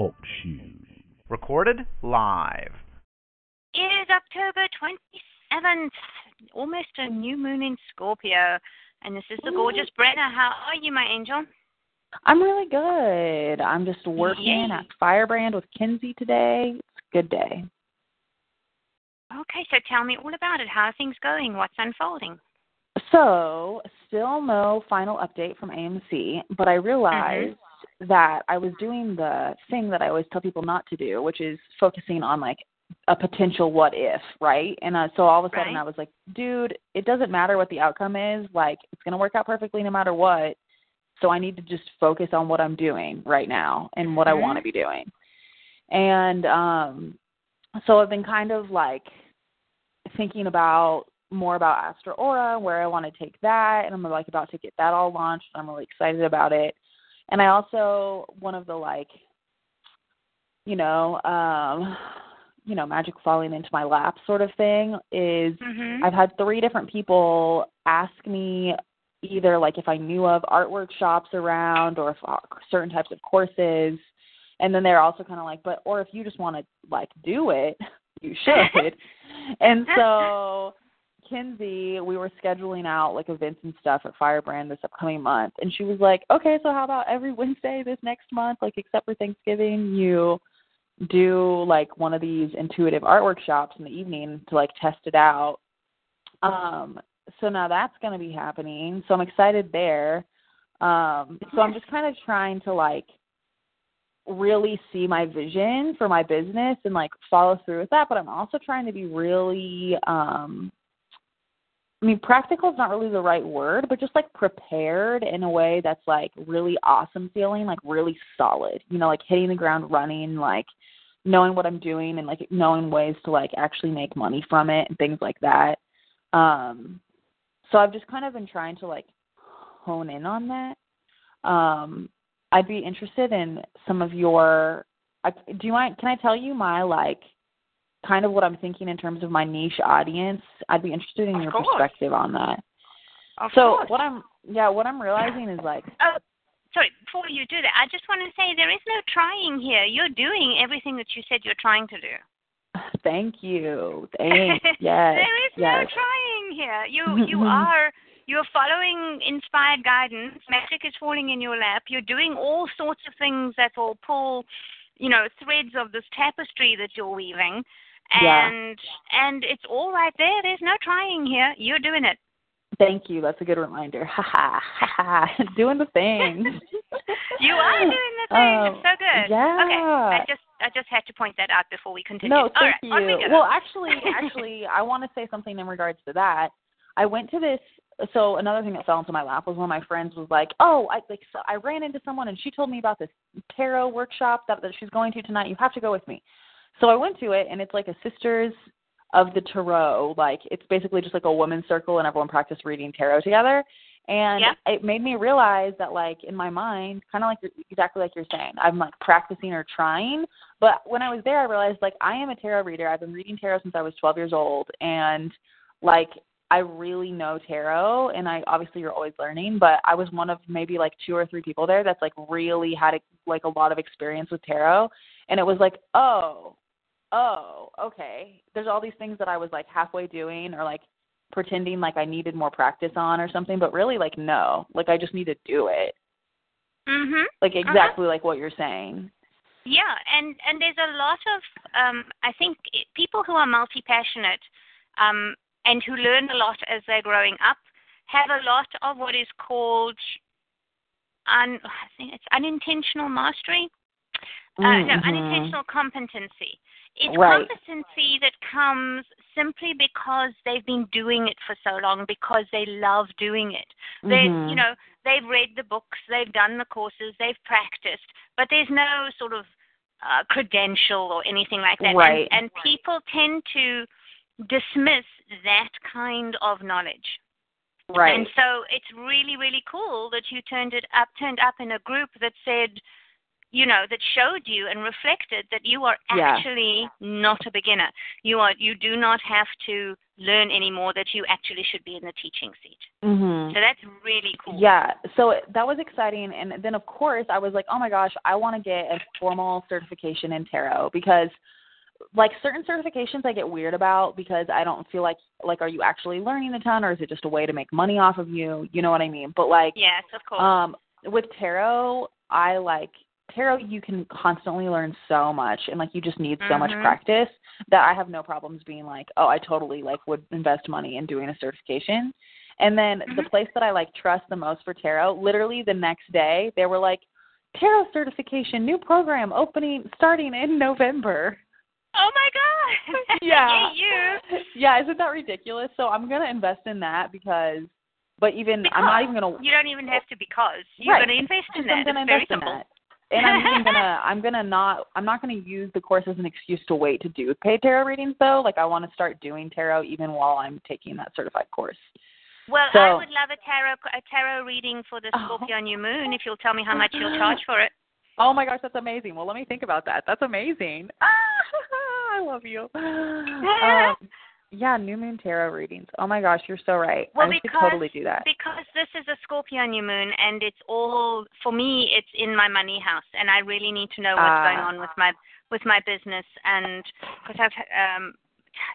Talk shoes. Recorded live. It is October 27th, almost a new moon in Scorpio. And this is the gorgeous Brenna. How are you, my angel? I'm really good. I'm just working Yay. at Firebrand with Kinsey today. It's a good day. Okay, so tell me all about it. How are things going? What's unfolding? So, still no final update from AMC, but I mm-hmm. realized that I was doing the thing that I always tell people not to do, which is focusing on like a potential what if, right? And uh, so all of a sudden Right. I was like, dude, it doesn't matter what the outcome is. Like, it's going to work out perfectly no matter what. So I need to just focus on what I'm doing right now and what I Mhm. want to be doing. And um so I've been kind of like thinking about more about Astra Aura, where I want to take that, and I'm like about to get that all launched. I'm really excited about it. And I also one of the like, you know, um, you know, magic falling into my lap sort of thing is Mm-hmm. I've had three different people ask me either like if I knew of art workshops around or if uh, certain types of courses, and then they're also kind of like, but or if you just want to like do it, you should. and so Kinsey, we were scheduling out like events and stuff at Firebrand this upcoming month, and she was like, okay, so how about every Wednesday this next month, like except for Thanksgiving, you do like one of these intuitive art workshops in the evening to like test it out. Um, so now that's going to be happening. So I'm excited there. Um, so I'm just kind of trying to like really see my vision for my business and like follow through with that. But I'm also trying to be really, um, I mean, practical is not really the right word, but just like prepared in a way that's like really awesome feeling, like really solid, you know, like hitting the ground running, like knowing what I'm doing and like knowing ways to like actually make money from it and things like that. Um, so I've just kind of been trying to like hone in on that. Um, I'd be interested in some of your. I, do you mind? Can I tell you my like, kind of what I'm thinking in terms of my niche audience? I'd be interested in Of your course. perspective on that. Of so course. what I'm yeah, what I'm realizing is like Oh, sorry, before you do that, I just want to say there is no trying here. You're doing everything that you said you're trying to do. thank you, thanks, yes, there is yes. no trying here. You you are you're following inspired guidance. Magic is falling in your lap. You're doing all sorts of things that will pull, you know, threads of this tapestry that you're weaving. Yeah. And and it's all right there. There's no trying here. You're doing it. Thank you. That's a good reminder. Ha ha ha ha. Doing the thing. You are doing the thing. Um, it's so good. yeah. Okay. I just I just had to point that out before we continue. No, thank right, on we you. Well, actually, actually, I want to say something in regards to that. I went to this. So another thing that fell into my lap was one of my friends was like, "Oh, I like so I ran into someone and she told me about this tarot workshop that that she's going to tonight. You have to go with me." So I went to it, and it's like a sisters of the tarot. Like it's basically just like a woman's circle, and everyone practice reading tarot together. And it made me realize that, like in my mind, kind of like exactly like you're saying, I'm like practicing or trying. But when I was there, I realized like I am a tarot reader. I've been reading tarot since I was 12 years old, and like I really know tarot. And I obviously you're always learning, but I was one of maybe like two or three people there that's like really had a, like a lot of experience with tarot, and it was like, oh, oh, okay. There's all these things that I was like halfway doing or like pretending like I needed more practice on or something, but really like no, like I just need to do it. Mhm. Like exactly like what you're saying. Yeah, and and there's a lot of um, I think people who are multi passionate um, and who learn a lot as they're growing up have a lot of what is called un, I think it's unintentional mastery. Uh, no, Mhm. unintentional competency. It's Right. competency that comes simply because they've been doing it for so long, because they love doing it. They, Mhm. you know, they've read the books, they've done the courses, they've practiced, but there's no sort of uh, credential or anything like that. Right. And, and people tend to dismiss that kind of knowledge. Right. And so it's really, really cool that you turned it up, turned up in a group that said, you know, that showed you and reflected that you are Yeah. actually not a beginner. You are, you do not have to learn anymore. That you actually should be in the teaching seat. mhm. So that's really cool. Yeah, so it- that was exciting, and then of course I was like, oh my gosh, I want to get a formal certification in tarot because, like certain certifications, I get weird about because I don't feel like like are you actually learning a ton or is it just a way to make money off of you? You know what I mean? But like, Yes, of course. um, with tarot, I like tarot. You can constantly learn so much, and like you just need so much Mhm. practice that I have no problems being like, oh, I totally like would invest money in doing a certification. And then the Mhm. place that I like trust the most for tarot, literally the next day, they were like, tarot certification, new program opening starting in November. oh my god. Yeah. Yeah, isn't that ridiculous? So I'm gonna invest in that because, but even I'm not even gonna. You don't even have to because you're Right. going to invest in that. I'm gonna it's invest in simple. that. And I'm even gonna I'm gonna not I'm not gonna use the course as an excuse to wait to do paid tarot readings though. Like I want to start doing tarot even while I'm taking that certified course. Well, I would love a tarot a tarot reading for the Oh. Scorpio new moon if you'll tell me how much you'll charge for it. Oh my gosh, that's amazing. Well, let me think about that. That's amazing. Ah, I love you. Um, yeah, new moon tarot readings. Oh my gosh, you're so right. Well, I should because totally do that. because this is a Scorpio new moon and it's all for me. It's in my money house, and I really need to know what's Ah. going on with my with my business and because I've um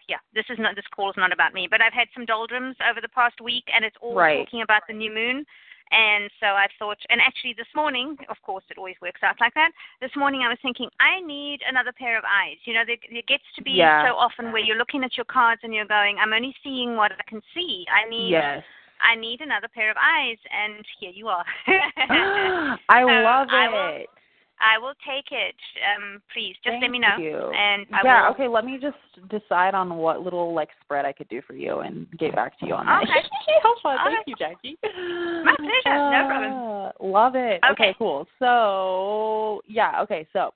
yeah this is not this call is not about me, but I've had some doldrums over the past week, and it's all Right. talking about the new moon. And so I thought, and actually this morning, of course, it always works out like that. This morning I was thinking, I need another pair of eyes. You know, there, there gets to be Yeah. so often where you're looking at your cards and you're going, I'm only seeing what I can see. I need Yes. I need another pair of eyes, and here you are. I So love I will- it. I will take it. Um, please, just let me know, you. and I yeah, will. okay, let me just decide on what little like spread I could do for you and get back to you on that. Okay. Thank right. you, Jackie. My pleasure. No problem. Uh, Love it. Okay. cool. So, yeah, okay, so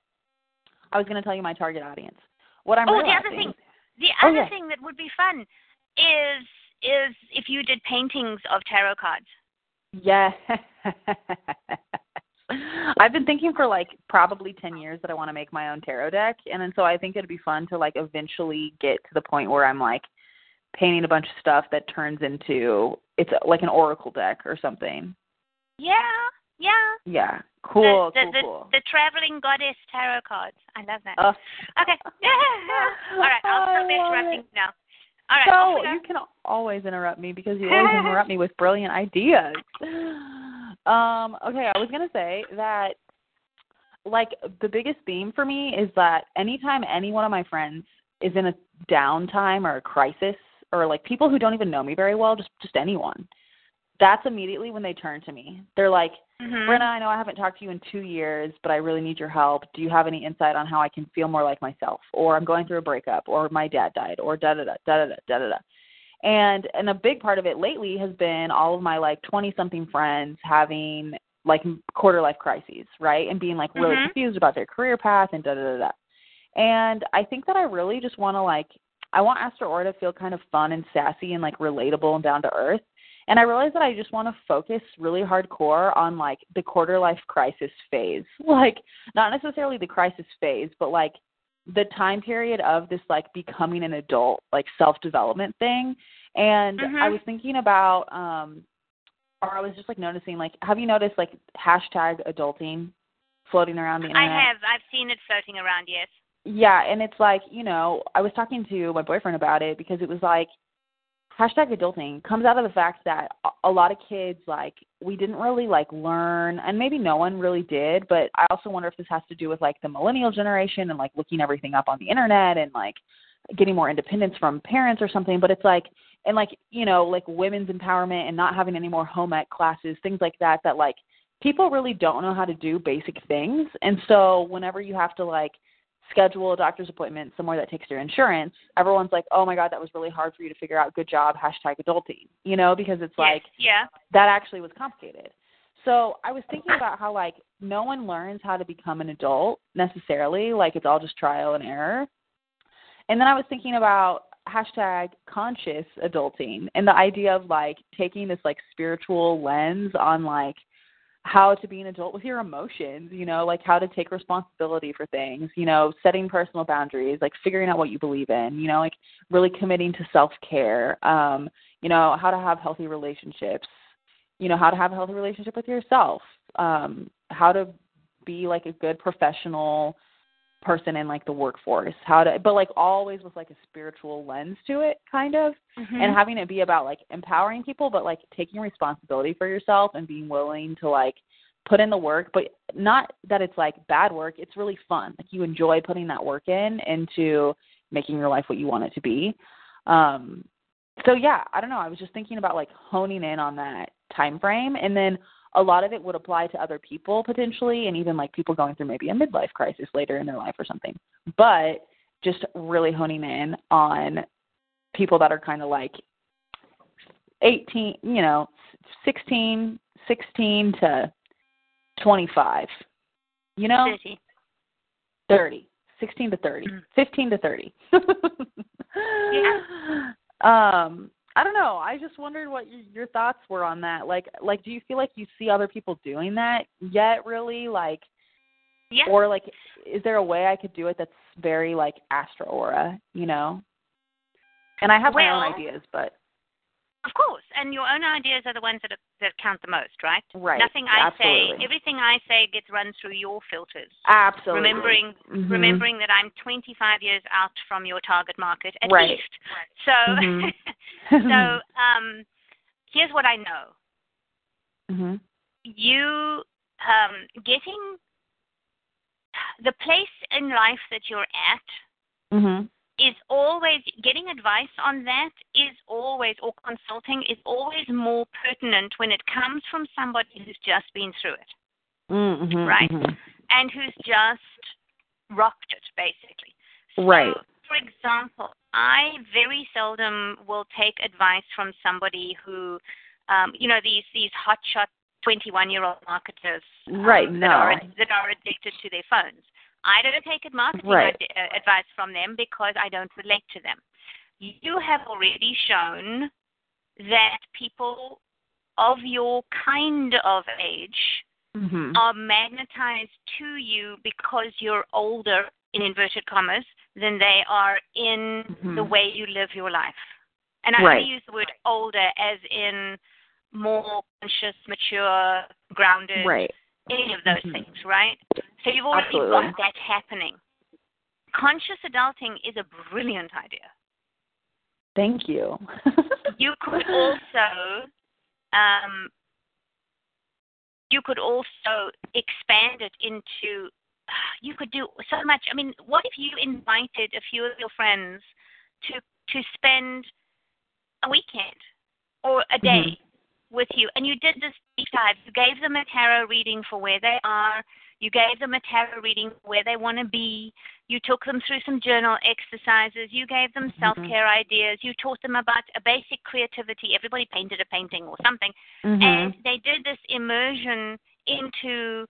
I was going to tell you my target audience. What I'm oh, the other thing, the Oh, other yeah. thing that would be fun is is if you did paintings of tarot cards. Yeah. I've been thinking for like probably 10 years that I want to make my own tarot deck and then so I think it'd be fun to like eventually get to the point where I'm like painting a bunch of stuff that turns into it's like an oracle deck or something. Yeah, yeah. Yeah. Cool, the, the, cool, the, cool. the traveling goddess tarot cards. I love that. Uh, okay. All right, I'll stop interrupting it. now. All right. So you can always interrupt me because you always interrupt me with brilliant ideas. Um, okay, I was gonna say that like the biggest theme for me is that anytime any one of my friends is in a downtime or a crisis or like people who don't even know me very well, just just anyone, that's immediately when they turn to me. They're like, Mhm. Brenna, I know I haven't talked to you in two years, but I really need your help. Do you have any insight on how I can feel more like myself? Or I'm going through a breakup, or my dad died, or da da da da da da da da. And and a big part of it lately has been all of my like twenty something friends having like quarter life crises, right? And being like really Mhm. confused about their career path and da da da da. And I think that I really just want to like I want Astro Aura to feel kind of fun and sassy and like relatable and down to earth. And I realized that I just want to focus really hardcore on like the quarter life crisis phase. Like not necessarily the crisis phase, but like the time period of this like becoming an adult, like self development thing. And Mhm. I was thinking about um or I was just like noticing like have you noticed like hashtag adulting floating around the internet? I have. I've seen it floating around. Yes. Yeah, and it's like, you know, I was talking to my boyfriend about it because it was like hashtag adulting comes out of the fact that a- lot of kids like we didn't really like learn and maybe no one really did, but I also wonder if this has to do with like the millennial generation and like looking everything up on the internet and like getting more independence from parents or something, but it's like and like, you know, like women's empowerment and not having any more home ec classes, things like that that like people really don't know how to do basic things. And so whenever you have to like schedule a doctor's appointment somewhere that takes your insurance, everyone's like, oh my God, that was really hard for you to figure out. Good job, hashtag adulting, you know, because it's Yes. like Yeah. that actually was complicated. So I was thinking about how like no one learns how to become an adult necessarily. Like it's all just trial and error. And then I was thinking about hashtag conscious adulting and the idea of like taking this like spiritual lens on like how to be an adult with your emotions, you know, like how to take responsibility for things, you know, setting personal boundaries, like figuring out what you believe in, you know, like really committing to self care, um, you know, how to have healthy relationships, you know, how to have a healthy relationship with yourself, um, how to be like a good professional person in like the workforce. How to but like always with like a spiritual lens to it kind of mm-hmm. and having it be about like empowering people but like taking responsibility for yourself and being willing to like put in the work but not that it's like bad work it's really fun. Like you enjoy putting that work in into making your life what you want it to be. Um so yeah i don't know. I was just thinking about like honing in on that time frame and then a lot of it would apply to other people potentially and even like people going through maybe a midlife crisis later in their life or something. But just really honing in on people that are kind of like 18 you know 16 16 to 25 you know? 30 30 16 to 30 Mm. 15 to 30 Yeah. um I don't know. I just wondered what your, your thoughts were on that. Like, like, do you feel like you see other people doing that yet? Really, like, yeah or like, is there a way I could do it that's very like Astra Aura? You know? And I have my own ideas, but Of course, and your own ideas are the ones that are, that count the most, right? right. Nothing I absolutely. say, everything I say gets run through your filters. absolutely Remembering, Mhm. remembering that I'm 25 years out from your target market at Right. least. So, Mhm. so um, here's what I know: Mhm. you um, getting the place in life that you're at Mhm. Is always getting advice on that is always or consulting is always more pertinent when it comes from somebody who's just been through it Mhm. Right. Mhm. and who's just rocked it basically So, Right. for example i very seldom will take advice from somebody who um, you know these these hotshot 21 year old marketers um, Right, that no. are that are addicted to their phones i don't take marketing Right. ad- uh, advice from them because i don't relate to them you have already shown that people of your kind of age Mhm. are magnetized to you because you're older in inverted commas than they are in the Mhm. way you live your life. And I Right. use the word older as in more conscious, mature, grounded, Right. any of those Mhm. things, right? So you've already Absolutely. got that happening. Conscious adulting is a brilliant idea. Thank you. You could also um, you could also expand it into you could do so much. I mean, what if you invited a few of your friends to to spend a weekend or a day with you and you did this deep dive. You gave them a tarot reading for where they are. You gave them a tarot reading where they want to be. You took them through some journal exercises. You gave them Mhm. self care ideas. You taught them about a basic creativity. Everybody painted a painting or something. Mhm. And they did this immersion into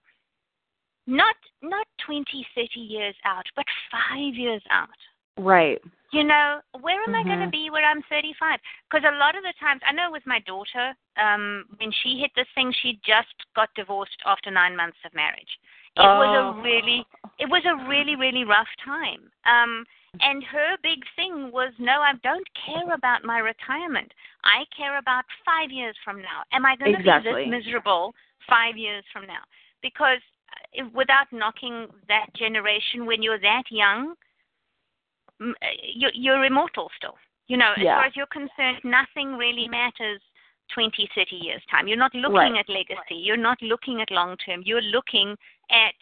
not not 20, 30 years out, but five years out. Right. You know, where am I going to be when I'm 35? Because a lot of the times, I know with my daughter, um, when she hit this thing, she just got divorced after nine months of marriage. It was Oh. a really, it was a really, really rough time. Um, and her big thing was, no, I don't care about my retirement. I care about five years from now. Am I going to Exactly. be this miserable five years from now? Because uh, without knocking that generation, when you're that young, uh, you're, you're immortal still. You know, as Yeah. far as you're concerned, nothing really matters 20, 30 years' time. You're not looking Right. at legacy. You're not looking at long term. You're looking at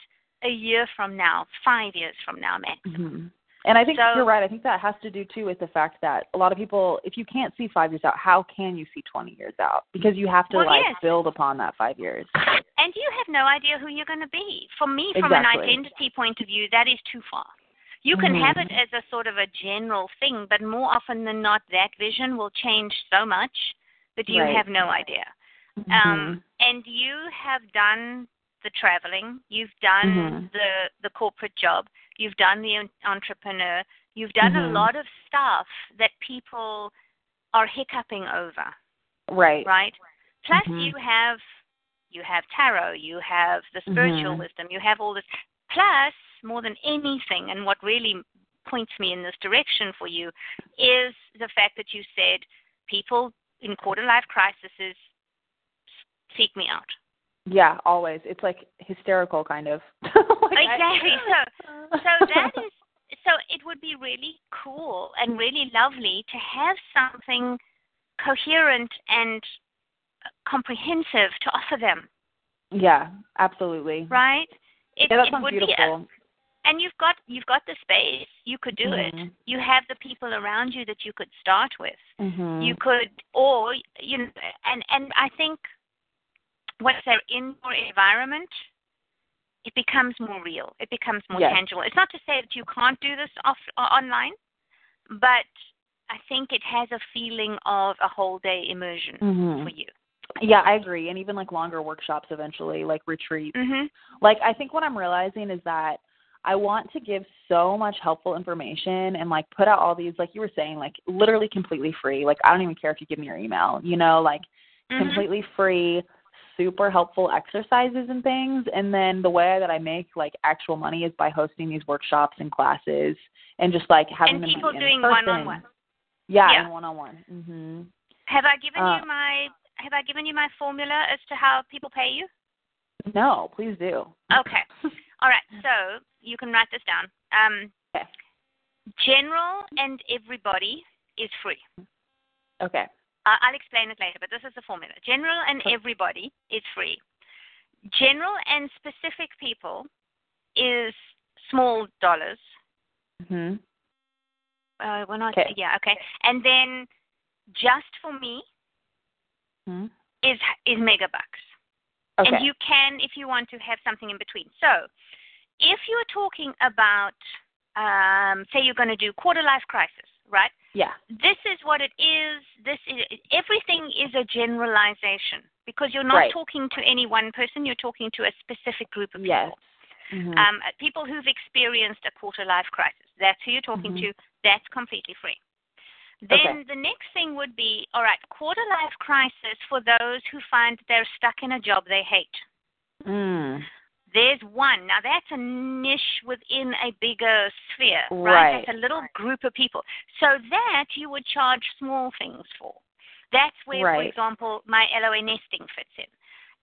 a year from now, five years from now, max. hmm And I think So- you're right. I think that has to do too with the fact that a lot of people, if you can't see five years out, how can you see 20 years out? Because you have to Well, like yes. build upon that five years. And you have no idea who you're going to be. For me, from an identity point of view, that is too far. You can Mhm. have it as a sort of a general thing, but more often than not, that vision will change so much that you Right. have no idea. Um, and you have done the traveling, you've done Mhm. the the corporate job, you've done the entrepreneur, you've done a Mhm. lot of stuff that people are hiccuping over, right. right? Plus, Mhm. you have you have tarot, you have the spiritual Mhm. wisdom, you have all this. Plus, more than anything, and what really points me in this direction for you is the fact that you said people in quarter life crises seek me out. Yeah, always. It's like hysterical kind of. Like, I- So so that is so it would be really cool and really lovely to have something coherent and comprehensive to offer them, Yeah, absolutely. right? It, Yeah, that it sounds would beautiful. be a, and you've got you've got the space. You could do it. Mhm. You have the people around you that you could start with. Mhm. You could or you know and and I think once they're in your environment it becomes more real. It becomes more Yes. tangible. It's not to say that you can't do this off online, but I think it has a feeling of a whole day immersion Mhm. for you. Yeah, I agree. And even like longer workshops eventually, like retreats. Mhm. Like I think what I'm realizing is that I want to give so much helpful information and like put out all these like you were saying, like literally completely free. Like I don't even care if you give me your email, you know, like Mhm. completely free, super helpful exercises and things. And then the way that I make like actual money is by hosting these workshops and classes and just like having And them people in doing one-on-one. Yeah, Yeah. one on one. Mhm. Have I given Uh, you my have I given you my formula as to how people pay you? No, please do. Okay. All right. So you can write this down. Um, Okay. General and everybody is free. Okay. Uh, I'll explain it later, but this is the formula. General and everybody is free. General and specific people is small dollars. Mhm. Uh, we're not. Okay. Yeah. Okay. And then just for me Mhm. is is megabucks. Okay. And you can, if you want to, have something in between. So, if you're talking about, um, say, you're going to do quarter life crisis, right? yeah. This is what it is. This is everything is a generalization because you're not Right. talking to any one person. You're talking to a specific group of Yes. people. Mhm. Um, people who've experienced a quarter life crisis. That's who you're talking Mhm. to. That's completely free. Then Okay. the next thing would be, all right, quarter life crisis for those who find they're stuck in a job they hate. Mm. There's one. Now that's a niche within a bigger sphere, right? Right. That's a little group of people. So that you would charge small things for. That's where, for example, my LOA nesting fits in.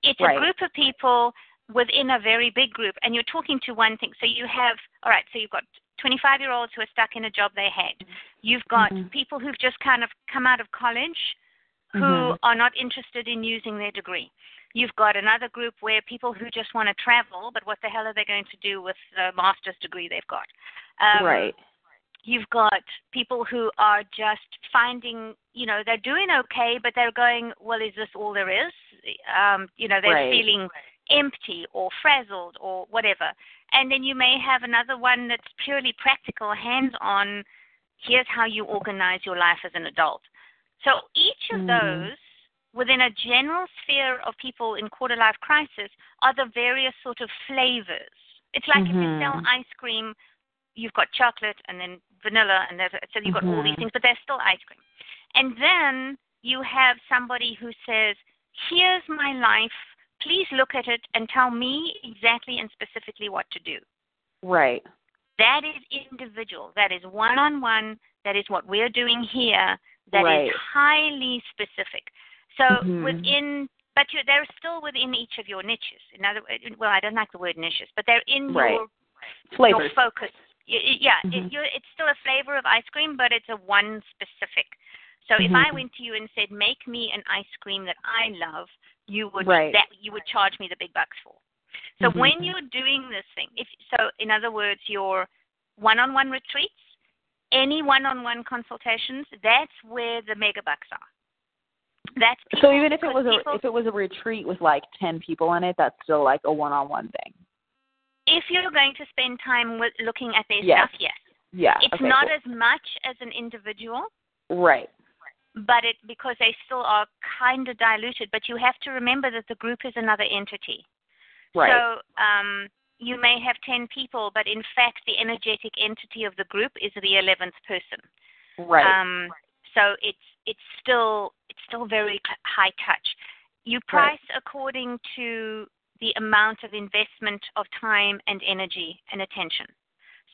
It's Right. a group of people within a very big group, and you're talking to one thing. So you have, all right, so you've got 25 year olds who are stuck in a job they hate. You've got Mhm. people who've just kind of come out of college who Mhm. are not interested in using their degree. You've got another group where people who just want to travel, but what the hell are they going to do with the master's degree they've got? Um, right. You've got people who are just finding, you know, they're doing okay, but they're going, well, is this all there is? Um, you know, they're Right. feeling empty or frazzled or whatever. And then you may have another one that's purely practical, hands on. Here's how you organize your life as an adult. So each of Mhm. those, within a general sphere of people in quarter life crisis, are the various sort of flavors. It's like if you sell Mhm. ice cream, you've got chocolate and then vanilla, and there's, so you've got all these Mhm. things, but they're still ice cream. And then you have somebody who says, "Here's my life. Please look at it and tell me exactly and specifically what to do." Right. That is individual. That is one on one. That is what we're doing here. That is Right. highly specific. So Mhm. within, but you they're still within each of your niches. In other, well, I don't like the word niches, but they're in Right. your Flavors. your focus. Yeah, it, Mhm. you're, it's still a flavor of ice cream, but it's a one specific. So if Mhm. I went to you and said, "Make me an ice cream that I love," you would Right. that you would charge me the big bucks for. So Mhm. when you're doing this thing, if so, in other words, your one-on-one retreats, any one-on-one consultations, that's where the mega bucks are. That's So even if it was a if it was a retreat with like ten people in it, that's still like a one on one thing. if you're going to spend time with looking at their Yes. stuff, yes, Yeah. it's okay, not cool. as much as an individual. right. but it because they still are kind of diluted. But you have to remember that the group is another entity. Right. So um, you may have 10 people, but in fact, the energetic entity of the group is the 11th person. right. Um, so it's it's still it's still very high touch. You Right. price according to the amount of investment of time and energy and attention.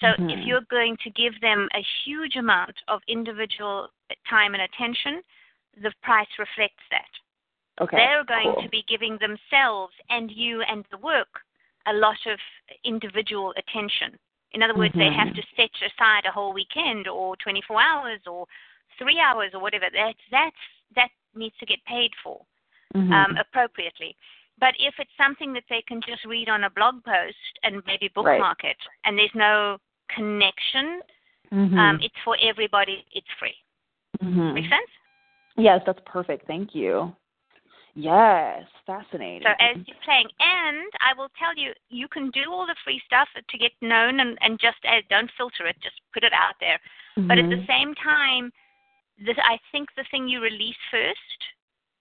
So if Mhm. you're going to give them a huge amount of individual time and attention, the price reflects that. Okay. They're going cool. to be giving themselves and you and the work a lot of individual attention. In other words, they have Mhm. to set aside a whole weekend or 24 hours or three hours or whatever. That's that's that needs to get paid for Mhm. um, appropriately. But if it's something that they can just read on a blog post and maybe bookmark it, and there's no connection, Mhm. um, it's for everybody. It's free. Mhm. Make sense? Yes, that's perfect. Thank you. Yes, fascinating. So as you're playing, and I will tell you, you can do all the free stuff to get known, and, and just uh, don't filter it. Just put it out there. But at the Mhm. same time, this, I think the thing you release first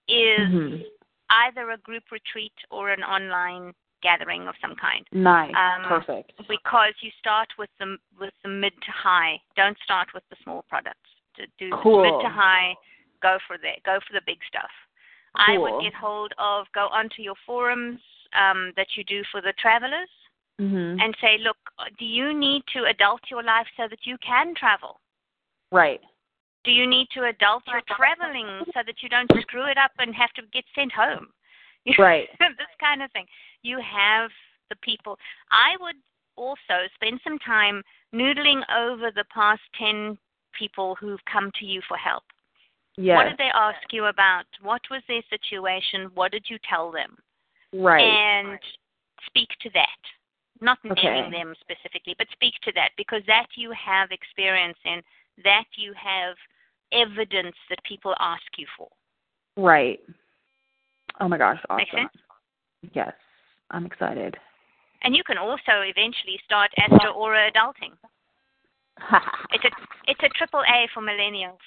is Mhm. either a group retreat or an online gathering of some kind. nice, um, perfect. Because you start with the with the mid to high. Don't start with the small products. To do Cool. mid to high, go for the go for the big stuff. I would get hold of go onto your forums um, that you do for the travelers Mhm. and say, look, do you need to adult your life so that you can travel? right. Do you need to adult your traveling so that you don't screw it up and have to get sent home? Right. this kind of thing. You have the people. I would also spend some time noodling over the past 10 people who've come to you for help. Yes. What did they ask you about? What was their situation? What did you tell them? right. And speak to that. Not Okay. naming them specifically, but speak to that because that you have experience in, that you have evidence that people ask you for. right. Oh my gosh, awesome. Make sense? Yes. I'm excited. And you can also eventually start Astro Aura Adulting. It's a it's a triple A for millennials.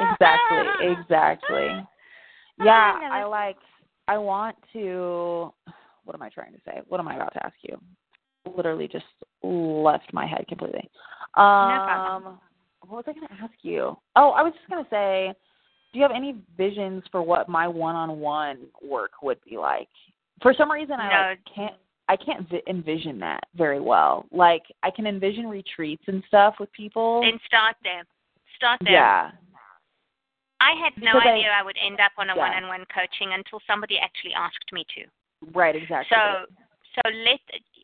exactly, exactly. Yeah, I I like I want to what am I trying to say? What am I about to ask you? Literally just left my head completely. Um problem. what was I gonna ask you? Oh, I was just gonna say, do you have any visions for what my one on one work would be like? For some reason I like, can't I can't vi- envision that very well. Like I can envision retreats and stuff with people. Then start there. Start there. yeah. I had no Because idea I would end up on a Yeah. one-on-one coaching until somebody actually asked me to. Right, exactly. So, so let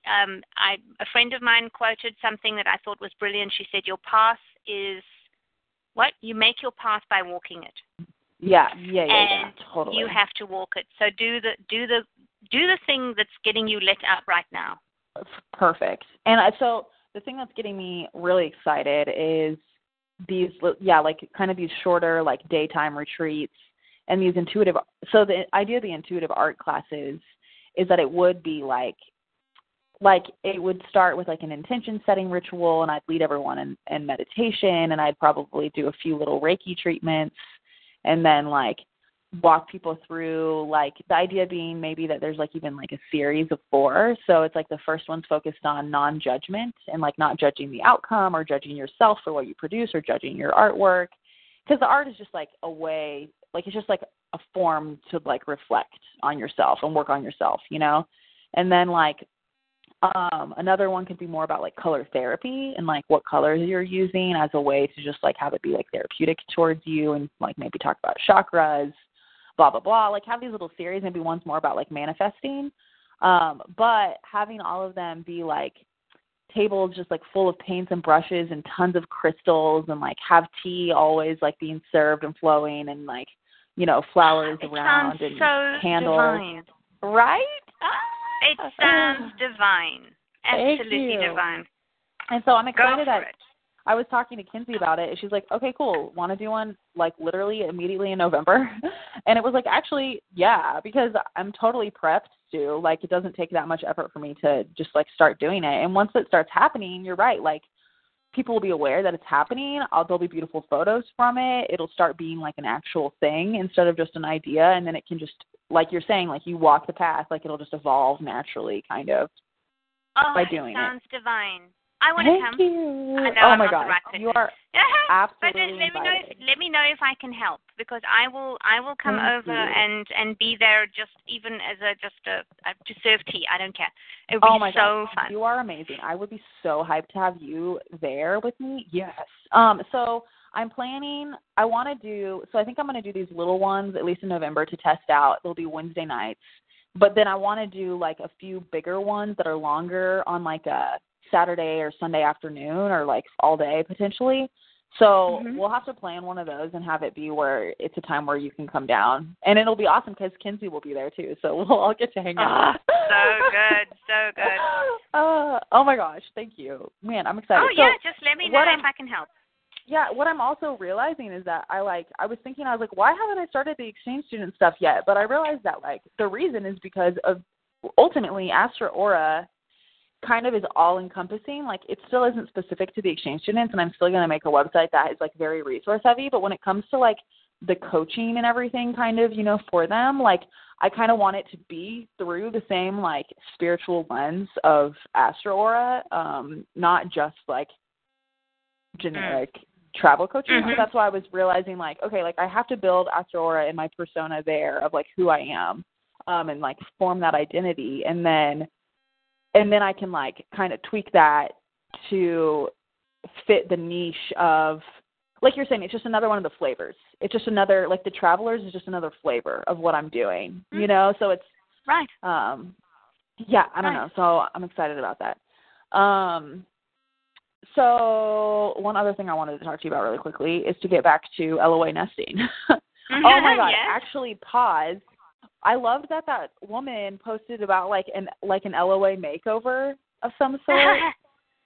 um, I a friend of mine quoted something that I thought was brilliant. She said, "Your path is what you make your path by walking it, Yeah, yeah, yeah, yeah. Totally. you have to walk it. So do the do the do the thing that's getting you lit up right now. perfect. And so the thing that's getting me really excited is these, yeah, like kind of these shorter, like daytime retreats and these intuitive. So the idea of the intuitive art classes is that it would be like, like it would start with like an intention setting ritual, and I'd lead everyone in, in meditation, and I'd probably do a few little Reiki treatments, and then like walk people through like the idea being maybe that there's like even like a series of four. So it's like the first one's focused on non-judgment and like not judging the outcome or judging yourself for what you produce or judging your artwork. Because the art is just like a way like it's just like a form to like reflect on yourself and work on yourself you know? And then like um another one could be more about like color therapy and like what colors you're using as a way to just like have it be like therapeutic towards you and like maybe talk about chakras blah blah blah like have these little series maybe one's more about like manifesting um but having all of them be like tables just like full of paints and brushes and tons of crystals and like have tea always like being served and flowing and like you know flowers it around sounds and so candles divine. right It sounds divine. Absolutely divine. and so i'm excited that it. I was talking to Kinsey about it, and she's like, "Okay, cool. Want to do one like literally immediately in November?" And it was like, actually, yeah, because I'm totally prepped to. Like, it doesn't take that much effort for me to just like start doing it. And once it starts happening, you're right. Like, people will be aware that it's happening. I'll, there'll be beautiful photos from it. It'll start being like an actual thing instead of just an idea, and then it can just, like you're saying, like you walk the path, like it'll just evolve naturally, kind of. Oh, by doing it sounds it. divine. I want to Thank come. you. I know oh I'm my not the god, right person. you are but absolutely let, let me know if, let me know if I can help because I will I will come Thank over you. and and be there just even as a just a, a to serve tea. I don't care. It would Oh be my so god, fun. you are amazing. I would be so hyped to have you there with me. Yes. Um. So I'm planning. I want to do. So I think I'm going to do these little ones at least in November to test out. They'll be Wednesday nights, but then I want to do like a few bigger ones that are longer on like a Saturday or Sunday afternoon or like all day potentially. So Mhm. we'll have to plan one of those and have it be where it's a time where you can come down, and it'll be awesome because Kinsey will be there too. So we'll all get to hang out. so good, so good. Uh, oh my gosh, thank you, man! I'm excited. Oh So, yeah, just let me know if I can help. yeah. What I'm also realizing is that I like I was thinking I was like, why haven't I started the exchange student stuff yet? But I realized that like the reason is because of ultimately Astra Aura kind of is all encompassing. Like it still isn't specific to the exchange students, and I'm still going to make a website that is like very resource heavy. But when it comes to like the coaching and everything, kind of you know for them, like I kind of want it to be through the same like spiritual lens of Astra Aura, um, not just like generic travel coaching. So Mhm. that's why I was realizing like, okay, like I have to build Astra Aura and my persona there of like who I am, um, and like form that identity, and then and then I can like kind of tweak that to fit the niche of like you're saying, it's just another one of the flavors. It's just another like the travelers is just another flavor of what I'm doing. You Mm. know, so it's Right. um yeah, I don't Right. know. So I'm excited about that. Um so one other thing I wanted to talk to you about really quickly is to get back to LOA nesting. oh my god, Yes. actually pause. I loved that that woman posted about like an like an LOA makeover of some sort.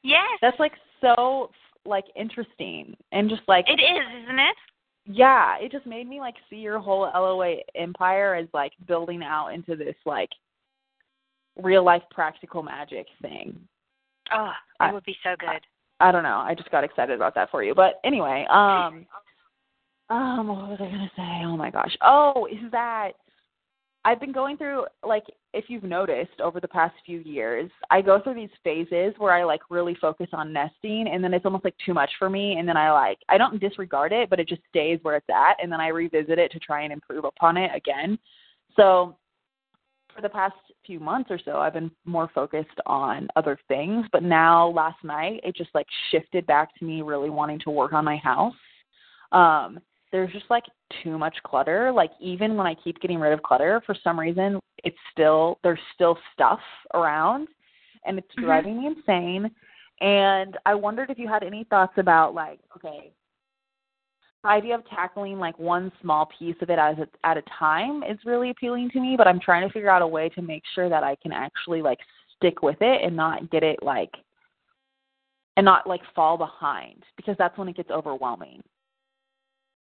yes. That's like so like interesting and just like It is, isn't it? yeah, it just made me like see your whole LOA empire as like building out into this like real life practical magic thing. Oh, it I- would be so good. I don't know. I just got excited about that for you. But anyway, um um what was I gonna say? Oh my gosh. Oh, is that I've been going through like if you've noticed over the past few years, I go through these phases where I like really focus on nesting and then it's almost like too much for me and then I like I don't disregard it, but it just stays where it's at and then I revisit it to try and improve upon it again. So for the past few months or so, I've been more focused on other things. But now, last night, it just like shifted back to me really wanting to work on my house. Um, there's just like too much clutter. Like even when I keep getting rid of clutter, for some reason, it's still there's still stuff around, and it's Mhm. driving me insane. And I wondered if you had any thoughts about like, okay, the idea of tackling like one small piece of it as a, at a time is really appealing to me, but I'm trying to figure out a way to make sure that I can actually like stick with it and not get it like and not like fall behind because that's when it gets overwhelming.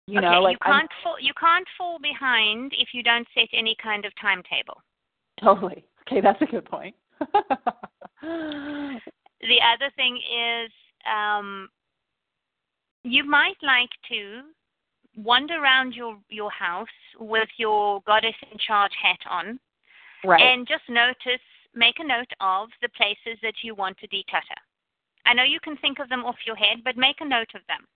You okay, know, like you can't fall you can't fall behind if you don't set any kind of timetable. Totally okay. That's a good point. The other thing is um, you might like to wander around your your house with your goddess in charge hat on right. and just notice make a note of the places that you want to declutter. I know you can think of them off your head, but make a note of them.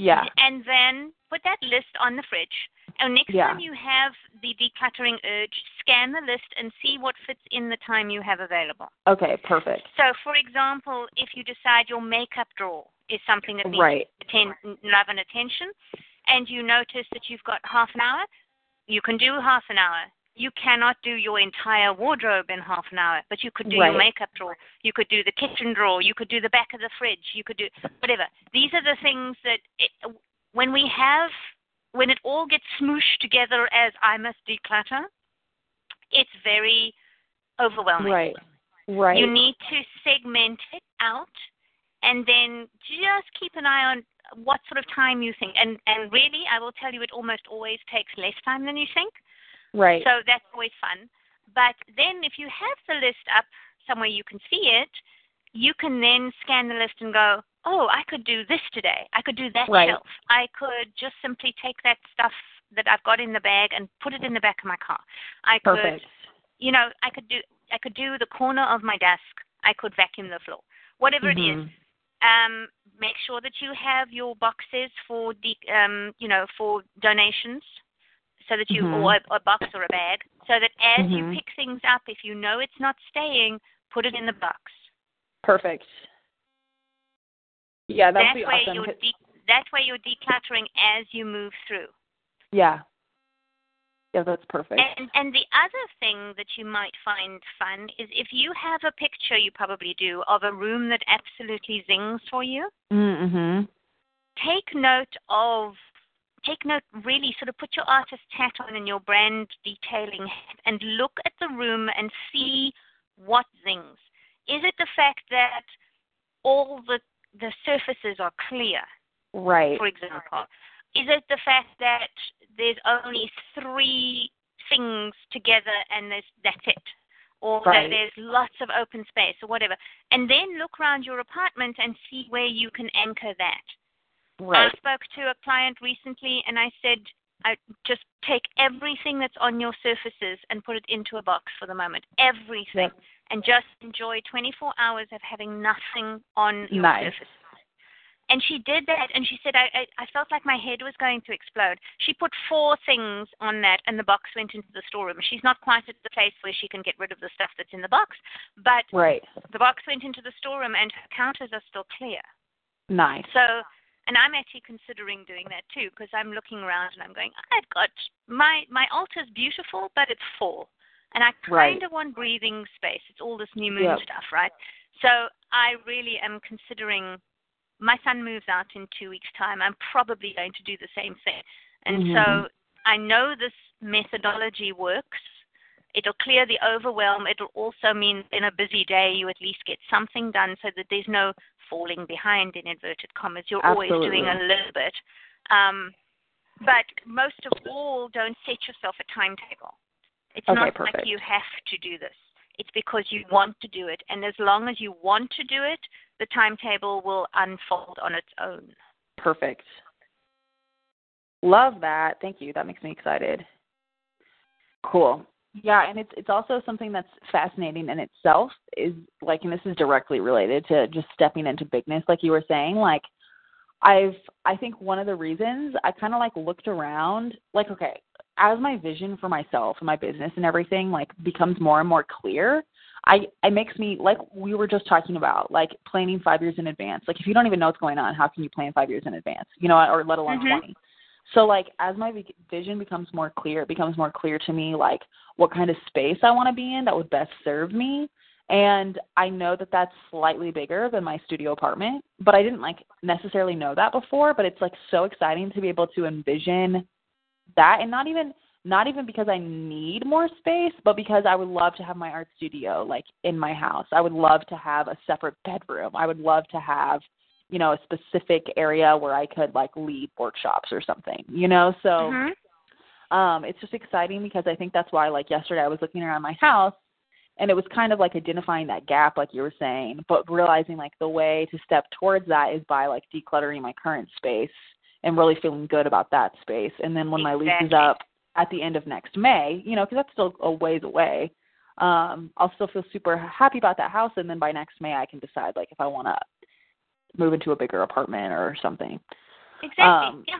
Yeah. And then put that list on the fridge. And next Yeah. time you have the decluttering urge, scan the list and see what fits in the time you have available. Okay. Perfect. So, for example, if you decide your makeup drawer is something that needs Right. atten- love and attention, and you notice that you've got half an hour, you can do half an hour. You cannot do your entire wardrobe in half an hour, but you could do your makeup drawer. You could do the kitchen drawer. You could do the back of the fridge. You could do whatever. These are the things that, it, when we have, when it all gets smooshed together as I must declutter, it's very overwhelming. Right. Right. You need to segment it out and then just keep an eye on what sort of time you think. And and really I will tell you it almost always takes less time than you think. Right. So that's always fun. But then if you have the list up somewhere you can see it, you can then scan the list and go, oh, I could do this today. I could do that Right. shelf. I could just simply take that stuff that I've got in the bag and put it in the back of my car. I could, you know, I could do I could do the corner of my desk. I could vacuum the floor. Whatever it is, Mhm. um, make sure that you have your boxes for the um, you know for donations so that you Mhm. or a, a box or a bag so that as Mhm. you pick things up if you know it's not staying put it in the box Perfect. Yeah, that would that be way awesome. you're de- that way you're decluttering as you move through Yeah. Yeah, that's perfect. and and the other thing that you might find fun is if you have a picture you probably do of a room that absolutely zings for you Mm-hmm. take note of take note really sort of put your artist hat on and your brand detailing hat and look at the room and see what zings. Is it the fact that all the the surfaces are clear Right. for example? Is it the fact that there's only three things together and there's that's it? Or Right. that there's lots of open space or whatever. And then look around your apartment and see where you can anchor that Right. I spoke to a client recently and I said, I just take everything that's on your surfaces and put it into a box for the moment. Everything. Yep. And just enjoy 24 hours of having nothing on your Nice. surfaces. And she did that and she said, I, I, I felt like my head was going to explode. She put four things on that and the box went into the storeroom. She's not quite at the place where she can get rid of the stuff that's in the box, but Right. the box went into the storeroom and her counters are still clear. Nice. So, and I'm actually considering doing that too because I'm looking around and I'm going, I've got my my altar's beautiful, but it's full, and I Right. kind of want breathing space. It's all this new moon Yep. stuff, right? So I really am considering. My son moves out in two weeks' time. I'm probably going to do the same thing, and Mhm. so I know this methodology works. It'll clear the overwhelm. It'll also mean in a busy day you at least get something done so that there's no falling behind in inverted commas. You're always doing a little bit. Um, but most of all, don't set yourself a timetable. It's Okay, not perfect. like you have to do this. It's because you want to do it. And as long as you want to do it, the timetable will unfold on its own. Perfect. Love that. Thank you. That makes me excited. Cool. Yeah, and it's it's also something that's fascinating in itself is like and this is directly related to just stepping into bigness like you were saying like I've I think one of the reasons I kind of like looked around like okay, as my vision for myself and my business and everything like becomes more and more clear, I it makes me like we were just talking about like planning 5 years in advance. Like if you don't even know what's going on, how can you plan 5 years in advance? You know, or let alone Mhm. 20. So like as my vision becomes more clear, it becomes more clear to me like what kind of space I want to be in that would best serve me. And I know that that's slightly bigger than my studio apartment, but I didn't like necessarily know that before, but it's like so exciting to be able to envision that and not even not even because I need more space, but because I would love to have my art studio like in my house. I would love to have a separate bedroom. I would love to have, you know, a specific area where I could like lead workshops or something, you know? So Mhm. um it's just exciting because I think that's why like yesterday I was looking around my house and it was kind of like identifying that gap like you were saying, but realizing like the way to step towards that is by like decluttering my current space and really feeling good about that space. And then when my lease is up at the end of next May, you know, because that's still a ways away, um, I'll still feel super happy about that house. And then by next May, I can decide like if I want to move into a bigger apartment or something Exactly. Um, yeah.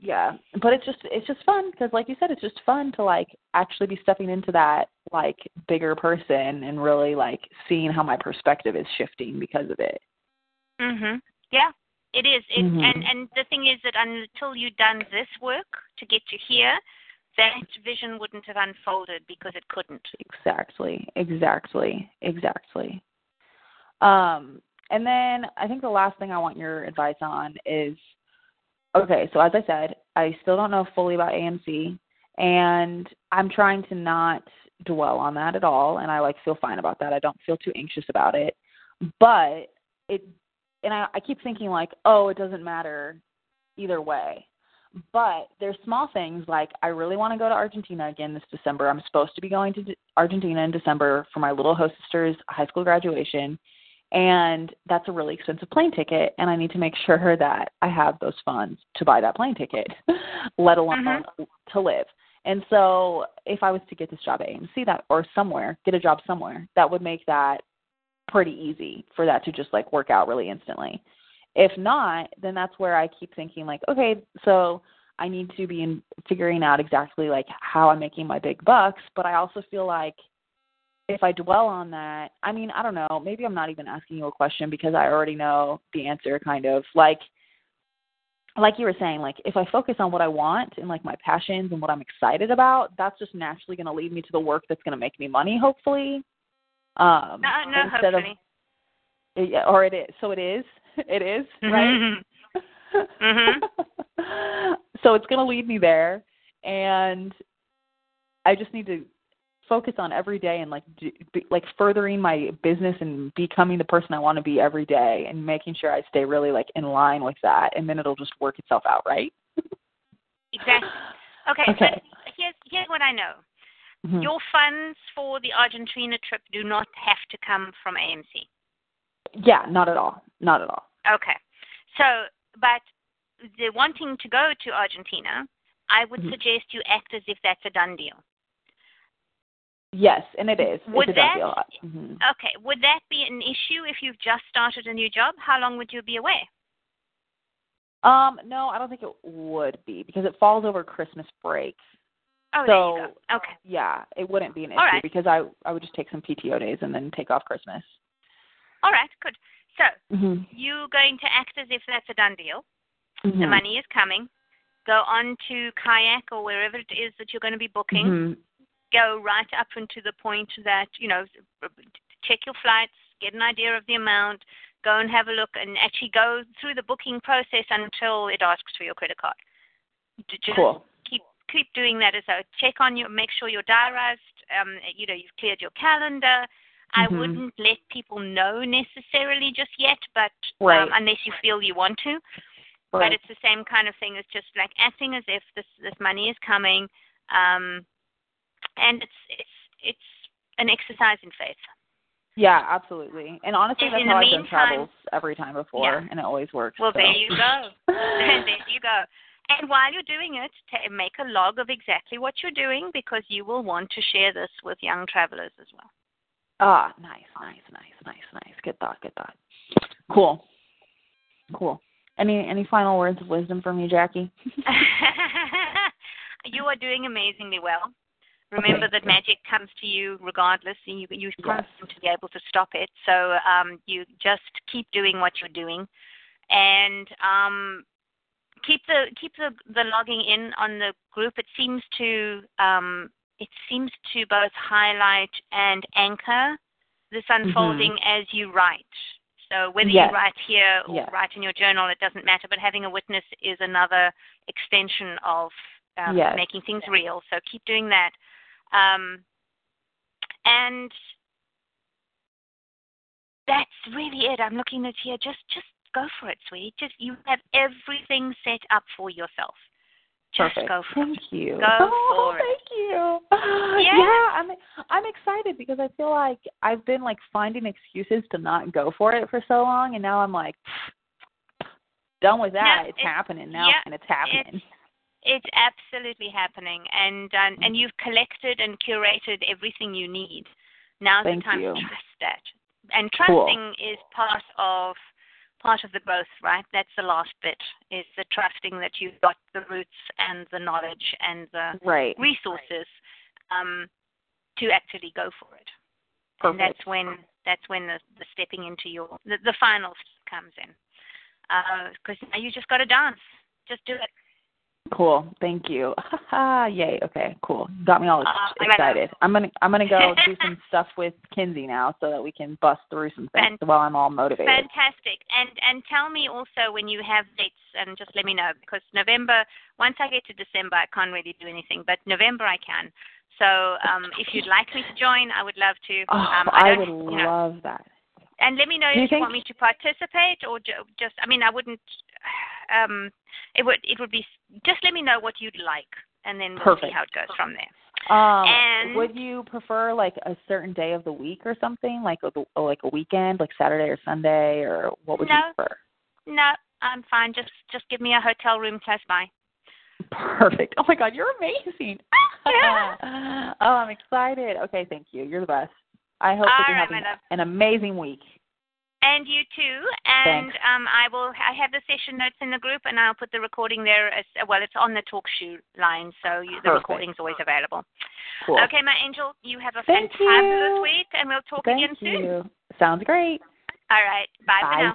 yeah but it's just it's just fun because like you said it's just fun to like actually be stepping into that like bigger person and really like seeing how my perspective is shifting because of it Mhm. Yeah. It is. It, Mhm. And and the thing is that until you've done this work to get to here, that vision wouldn't have unfolded because it couldn't. exactly exactly exactly um and then i think the last thing i want your advice on is okay so as i said i still don't know fully about amc and i'm trying to not dwell on that at all and i like feel fine about that. I don't feel too anxious about it. But it and i i keep thinking like oh it doesn't matter either way. But there's small things like I really want to go to Argentina again this December. I'm supposed to be going to Argentina in December for my little host sister's high school graduation, and that's a really expensive plane ticket and i need to make sure that i have those funds to buy that plane ticket let alone Mm-hmm. to live and so if i was to get this job at amc that or somewhere get a job somewhere that would make that pretty easy for that to just like work out really instantly if not then that's where i keep thinking like okay so i need to be in figuring out exactly like how i'm making my big bucks but i also feel like if I dwell on that, I mean, I don't know, maybe I'm not even asking you a question because I already know the answer kind of. Like like you were saying, like if I focus on what I want and like my passions and what I'm excited about, that's just naturally going to lead me to the work that's going to make me money, hopefully. Um No, no, instead hopefully. of yeah, or it is. So it is. It is, right? Mhm. so it's going to lead me there and I just need to focus on every day and like do, be, like furthering my business and becoming the person I want to be every day and making sure I stay really like in line with that and then it'll just work itself out, right? Exactly. Okay, Okay. but here's here's what I know. Mhm. Your funds for the Argentina trip do not have to come from AMC. Yeah, not at all. Not at all. Okay. So, but the wanting to go to Argentina, I would Mhm. suggest you act as if that's a done deal. Yes, and it is. Would it's a that- deal. Mhm. Okay. Would that be an issue if you've just started a new job? How long would you be away? Um, no, I don't think it would be because it falls over Christmas break. Oh, so there you go. Okay. yeah, it wouldn't be an issue right. because I I would just take some PTO days and then take off Christmas. All right. Good. So Mhm. you're going to act as if that's a done deal. The Mhm. money is coming. Go on to kayak or wherever it is that you're going to be booking. Go right up into the point that you know, check your flights, get an idea of the amount, go and have a look, and actually go through the booking process until it asks for your credit card. Just Cool. keep keep doing that as a check on your make sure you're diarized. Um, you know, you've cleared your calendar. I Mhm. wouldn't let people know necessarily just yet, but Right. um, unless you feel you want to. Right. But it's the same kind of thing. It's just like acting as if this this money is coming, um, and it's it's it's an exercise in faith. Yeah, absolutely. And honestly, In- that's how I've done travels every time before, Yeah. and it always works. Well, so. there you go. there you go. And while you're doing it, ta make a log of exactly what you're doing because you will want to share this with young travelers as well. Ah, nice, nice, nice, nice, nice. Good thought, good thought. Cool, cool. Any any final words of wisdom for me, Jackie? you are doing amazingly well. Remember that magic comes to you regardless, and you you Yes. can't to be able to stop it. So um, you just keep doing what you're doing, and um, keep the keep the, the logging in on the group. It seems to um, it seems to both highlight and anchor this unfolding as you write. So whether Yes. you write here or Yes. write in your journal, it doesn't matter. But having a witness is another extension of um, Yes. making things real. So keep doing that. Um, and that's really it. I'm looking at here. Just just go for it, sweetie. Just you have everything set up for yourself. Just Perfect. go for Thank it. you. Go oh, for it. Thank you. Yeah. yeah, I'm I'm excited because I feel like I've been like finding excuses to not go for it for so long, and now I'm like done with that. No, it's, it's- happening now, yeah, and it's happening. It's absolutely happening, and um, and you've collected and curated everything you need. Now's Thank the time you. to trust that, and Cool. trusting is part of part of the growth, right? That's the last bit is the trusting that you've got the roots and the knowledge and the right. resources um, to actually go for it. And that's when that's when the, the stepping into your the, the final comes in. Because now you just got to dance. Just do it. Cool. Thank you. Yay. Okay. Cool. Got me all Uh, I excited. I'm gonna I'm gonna go do some stuff with Kinsey now so that we can bust through some things while I'm all motivated. Fantastic. And and tell me also when you have dates and just let me know because November once I get to December I can't really do anything, but November I can. So um, if you'd like me to join, I would love to. Oh, um, I, don't, would you know, love that. and let me know Do if you want me to participate or ju- just. I mean, I wouldn't. Um, it would it would be just let me know what you'd like, and then we'll see how it goes from there. Um, And- would you prefer like a certain day of the week or something, like a, like a weekend, like Saturday or Sunday, or what would No. you prefer? No, I'm fine. Just just give me a hotel room close by. Perfect. Oh my God, you're amazing. oh, I'm excited. Okay, thank you. You're the best. I hope that you're right, having my love. an amazing week. And you too. And um, I will. I have the session notes in the group, and I'll put the recording there. As well, it's on the talk shoe line, so you, the Perfect. recording's always available. Cool. Okay, my angel. You have a Thank fantabulous you. week, and we'll talk Thank again soon. you. Sounds great. All right. Bye, for now.